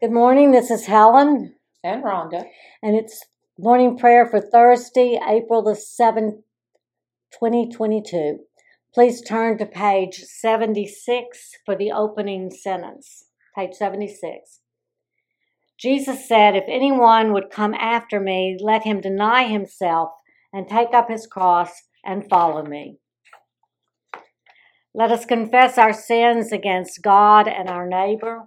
Good morning. This is Helen, and Rhonda. and it's morning prayer for Thursday, April the 7th, 2022. Please turn to page 76 for the opening sentence. Page 76. Jesus said, If anyone would come after me, let him deny himself and take up his cross and follow me. Let us confess our sins against God and our neighbor.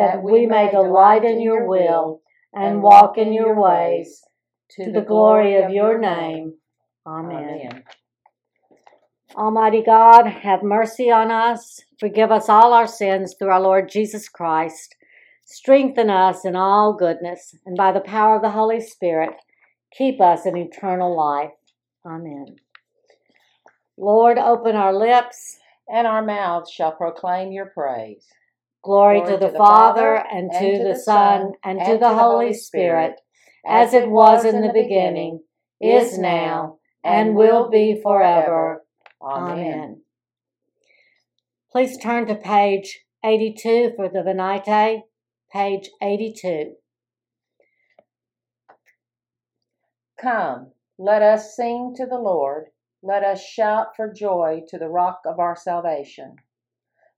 that we may delight in your will and walk in your ways, to the glory of your name. Amen. Almighty God, have mercy on us, forgive us all our sins through our Lord Jesus Christ. Strengthen us in all goodness, and by the power of the Holy Spirit, keep us in eternal life. Amen. Lord, open our lips. And our mouths shall proclaim your praise. Glory, to, the Father, and, to, the Son, and, to the Holy Spirit, as it was in the beginning, is now, and will be forever. Amen. Please turn to page 82 for the Venite, page 82. Come, let us sing to the Lord. Let us shout for joy to the rock of our salvation.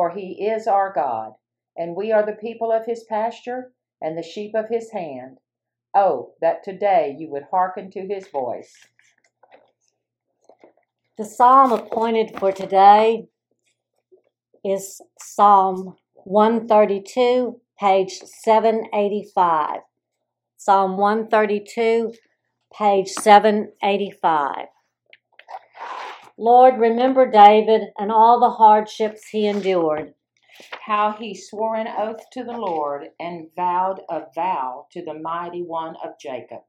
For he is our God, and we are the people of his pasture and the sheep of his hand. Oh, that today you would hearken to his voice. The psalm appointed for today is Psalm 132, page 785. Psalm 132, page 785. Lord, remember David and all the hardships he endured. How he swore an oath to the Lord and vowed a vow to the mighty one of Jacob.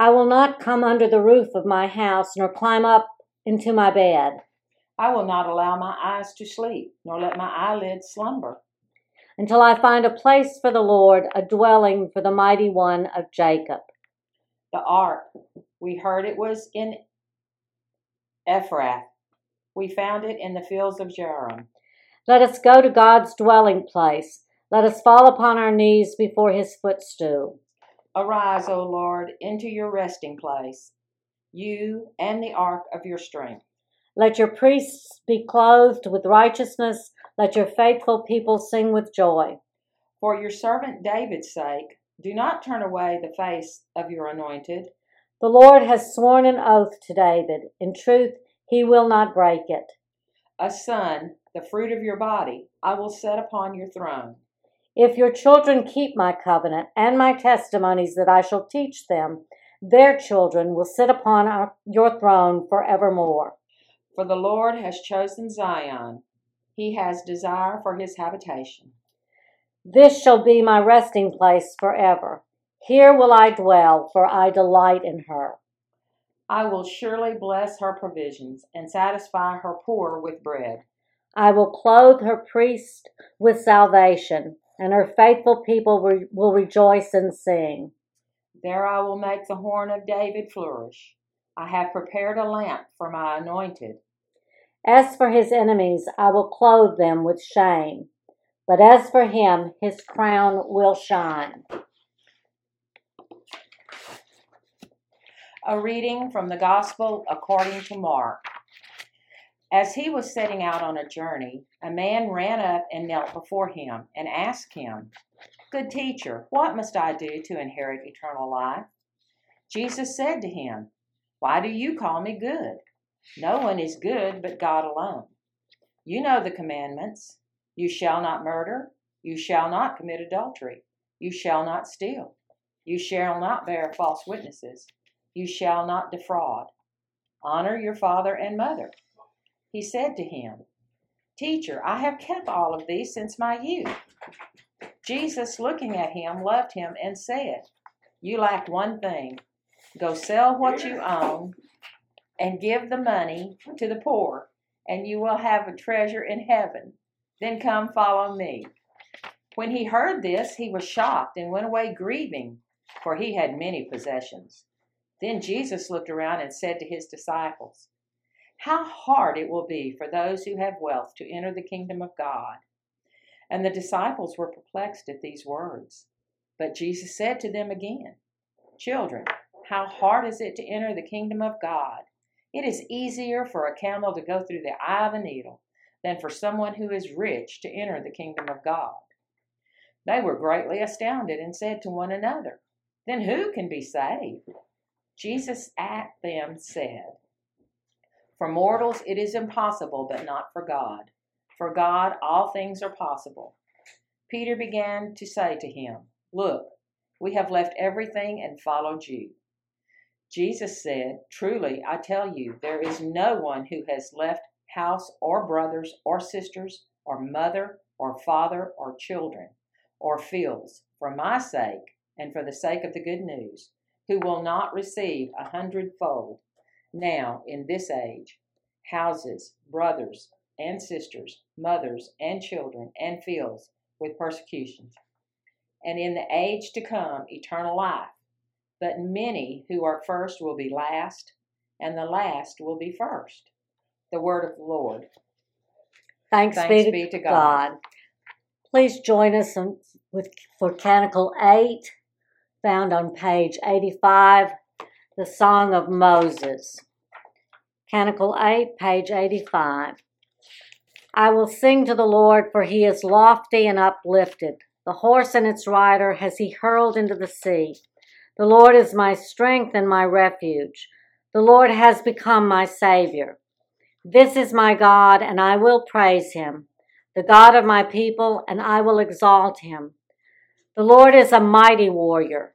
I will not come under the roof of my house, nor climb up into my bed, I will not allow my eyes to sleep, nor let my eyelids slumber, until I find a place for the Lord, a dwelling for the mighty one of Jacob. the ark. We heard it was in Ephrath. We found it in the fields of Jearim. Let us go to God's dwelling place. Let us fall upon our knees before his footstool. Arise, O Lord, into your resting place, you and the ark of your strength. Let your priests be clothed with righteousness. Let your faithful people sing with joy. For your servant David's sake, do not turn away the face of your anointed. The Lord has sworn an oath to David. In truth, he will not break it. A son, the fruit of your body, I will set upon your throne. If your children keep my covenant and my testimonies that I shall teach them, their children will sit upon our, your throne forevermore. For the Lord has chosen Zion. He has desire for his habitation. This shall be my resting place forever. Here will I dwell, for I delight in her. I will surely bless her provisions and satisfy her poor with bread. I will clothe her priest with salvation, and her faithful people re- will rejoice and sing. There I will make the horn of David flourish. I have prepared a lamp for my anointed. As for his enemies, I will clothe them with shame. But as for him, his crown will shine. A reading from the Gospel according to Mark. As he was setting out on a journey, a man ran up and knelt before him and asked him, Good teacher, what must I do to inherit eternal life? Jesus said to him, Why do you call me good? No one is good but God alone. You know the commandments you shall not murder, you shall not commit adultery, you shall not steal, you shall not bear false witnesses, you shall not defraud. Honor your father and mother. He said to him, Teacher, I have kept all of these since my youth. Jesus, looking at him, loved him and said, You lack one thing. Go sell what you own and give the money to the poor, and you will have a treasure in heaven. Then come follow me. When he heard this, he was shocked and went away grieving, for he had many possessions. Then Jesus looked around and said to his disciples, How hard it will be for those who have wealth to enter the kingdom of God. And the disciples were perplexed at these words. But Jesus said to them again, Children, how hard is it to enter the kingdom of God? It is easier for a camel to go through the eye of a needle than for someone who is rich to enter the kingdom of God. They were greatly astounded and said to one another, Then who can be saved? Jesus at them said, For mortals it is impossible, but not for God. For God all things are possible. Peter began to say to him, Look, we have left everything and followed you. Jesus said, Truly, I tell you, there is no one who has left house or brothers or sisters or mother or father or children or fields for my sake and for the sake of the good news, who will not receive a hundredfold now in this age houses, brothers and sisters, mothers and children, and fields with persecutions, and in the age to come eternal life. But many who are first will be last, and the last will be first the word of the Lord. Thanks, Thanks be, be to God. God. Please join us in- with for Canticle 8, found on page 85, the Song of Moses. Canticle 8, page 85. I will sing to the Lord, for he is lofty and uplifted. The horse and its rider has he hurled into the sea. The Lord is my strength and my refuge. The Lord has become my Savior. This is my God, and I will praise him, the God of my people, and I will exalt him. The Lord is a mighty warrior.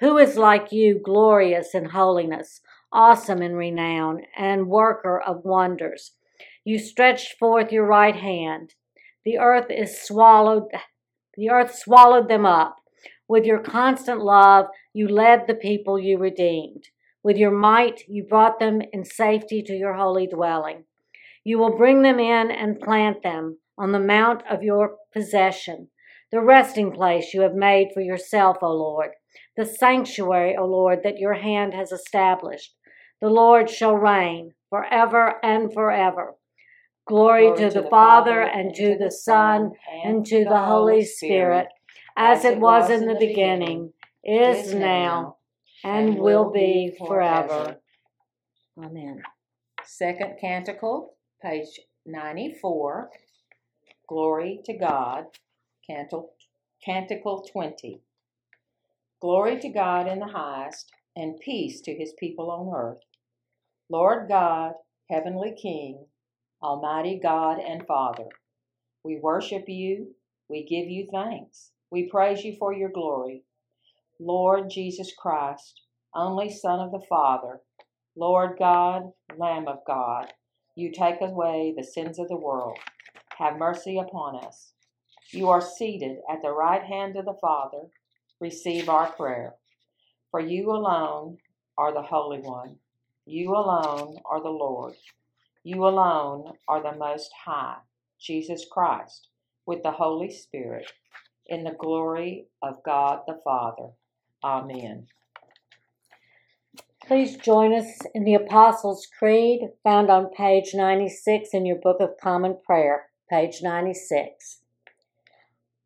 Who is like you, glorious in holiness, awesome in renown, and worker of wonders? You stretched forth your right hand. The earth is swallowed, the earth swallowed them up. With your constant love, you led the people you redeemed. With your might, you brought them in safety to your holy dwelling. You will bring them in and plant them on the mount of your possession, the resting place you have made for yourself, O Lord, the sanctuary, O Lord, that your hand has established. The Lord shall reign forever and forever. Glory, to, the, Father, and to the Son, and to the Holy Spirit, as it was in the beginning, is now, and will be forever. Amen. Second Canticle, page 94. Glory to God, Canticle, Canticle 20. Glory to God in the highest, and peace to his people on earth. Lord God, Heavenly King, Almighty God and Father, we worship you, we give you thanks, we praise you for your glory. Lord Jesus Christ, only Son of the Father, Lord God, Lamb of God, you take away the sins of the world. Have mercy upon us. You are seated at the right hand of the Father. Receive our prayer. For you alone are the Holy One. You alone are the Lord. You alone are the Most High. Jesus Christ, with the Holy Spirit, in the glory of God the Father. Amen. Please join us in the Apostles' Creed found on page 96 in your Book of Common Prayer, page 96.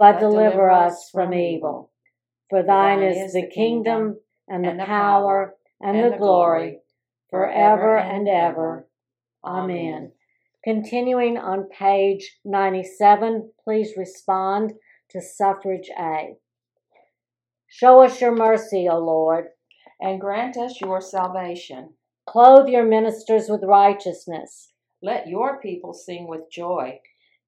but deliver us from evil. For thine is the kingdom, and the power, and the glory, forever and ever. Amen. Continuing on page 97, please respond to suffrage A. Show us your mercy, O Lord, and grant us your salvation. Clothe your ministers with righteousness. Let your people sing with joy.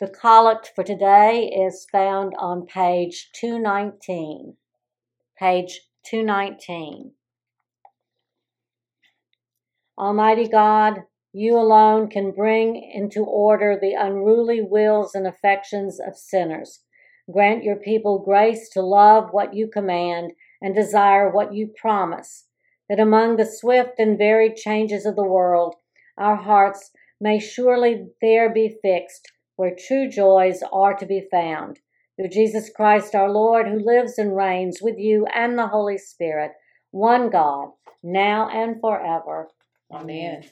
The collect for today is found on page 219. Page 219. Almighty God, you alone can bring into order the unruly wills and affections of sinners. Grant your people grace to love what you command and desire what you promise, that among the swift and varied changes of the world, our hearts may surely there be fixed where true joys are to be found. Through Jesus Christ our Lord, who lives and reigns with you and the Holy Spirit, one God, now and forever. Amen.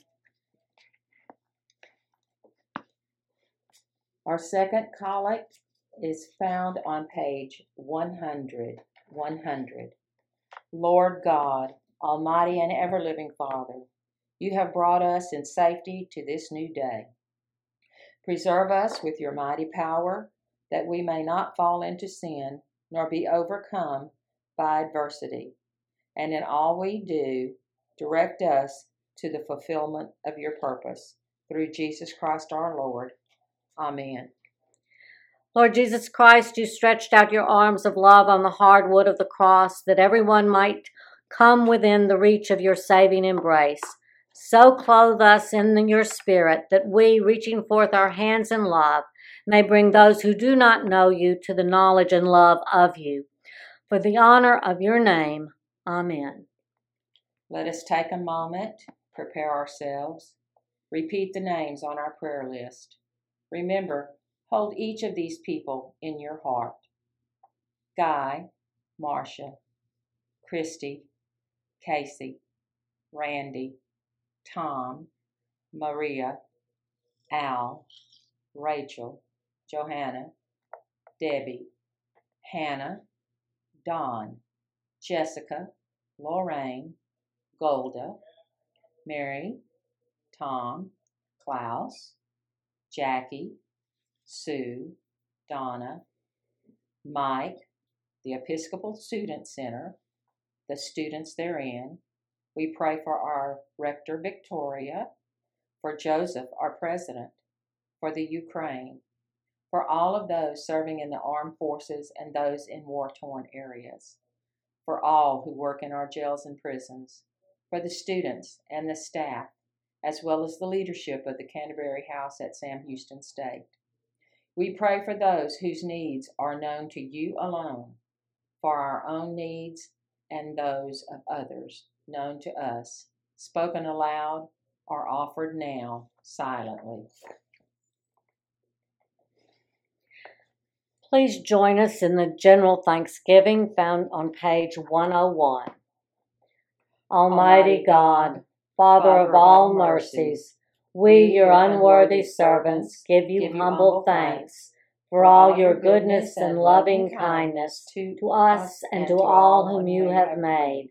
Our second collect is found on page 100. 100. Lord God, Almighty and ever living Father, you have brought us in safety to this new day. Preserve us with your mighty power, that we may not fall into sin, nor be overcome by adversity. And in all we do, direct us to the fulfillment of your purpose. Through Jesus Christ our Lord. Amen. Lord Jesus Christ, you stretched out your arms of love on the hard wood of the cross that everyone might come within the reach of your saving embrace. So clothe us in your spirit that we, reaching forth our hands in love, may bring those who do not know you to the knowledge and love of you. For the honor of your name, Amen. Let us take a moment, prepare ourselves, repeat the names on our prayer list. Remember, hold each of these people in your heart Guy, Marcia, Christy, Casey, Randy, Tom, Maria, Al, Rachel, Johanna, Debbie, Hannah, Don, Jessica, Lorraine, Golda, Mary, Tom, Klaus, Jackie, Sue, Donna, Mike, the Episcopal Student Center, the students therein. We pray for our rector, Victoria, for Joseph, our president, for the Ukraine, for all of those serving in the armed forces and those in war torn areas, for all who work in our jails and prisons, for the students and the staff, as well as the leadership of the Canterbury House at Sam Houston State. We pray for those whose needs are known to you alone, for our own needs and those of others known to us, spoken aloud or offered now silently. Please join us in the general thanksgiving found on page 101. Almighty God, Father of all mercies, we, your unworthy servants, give you humble thanks for all your goodness and loving kindness to us and to all whom you have made.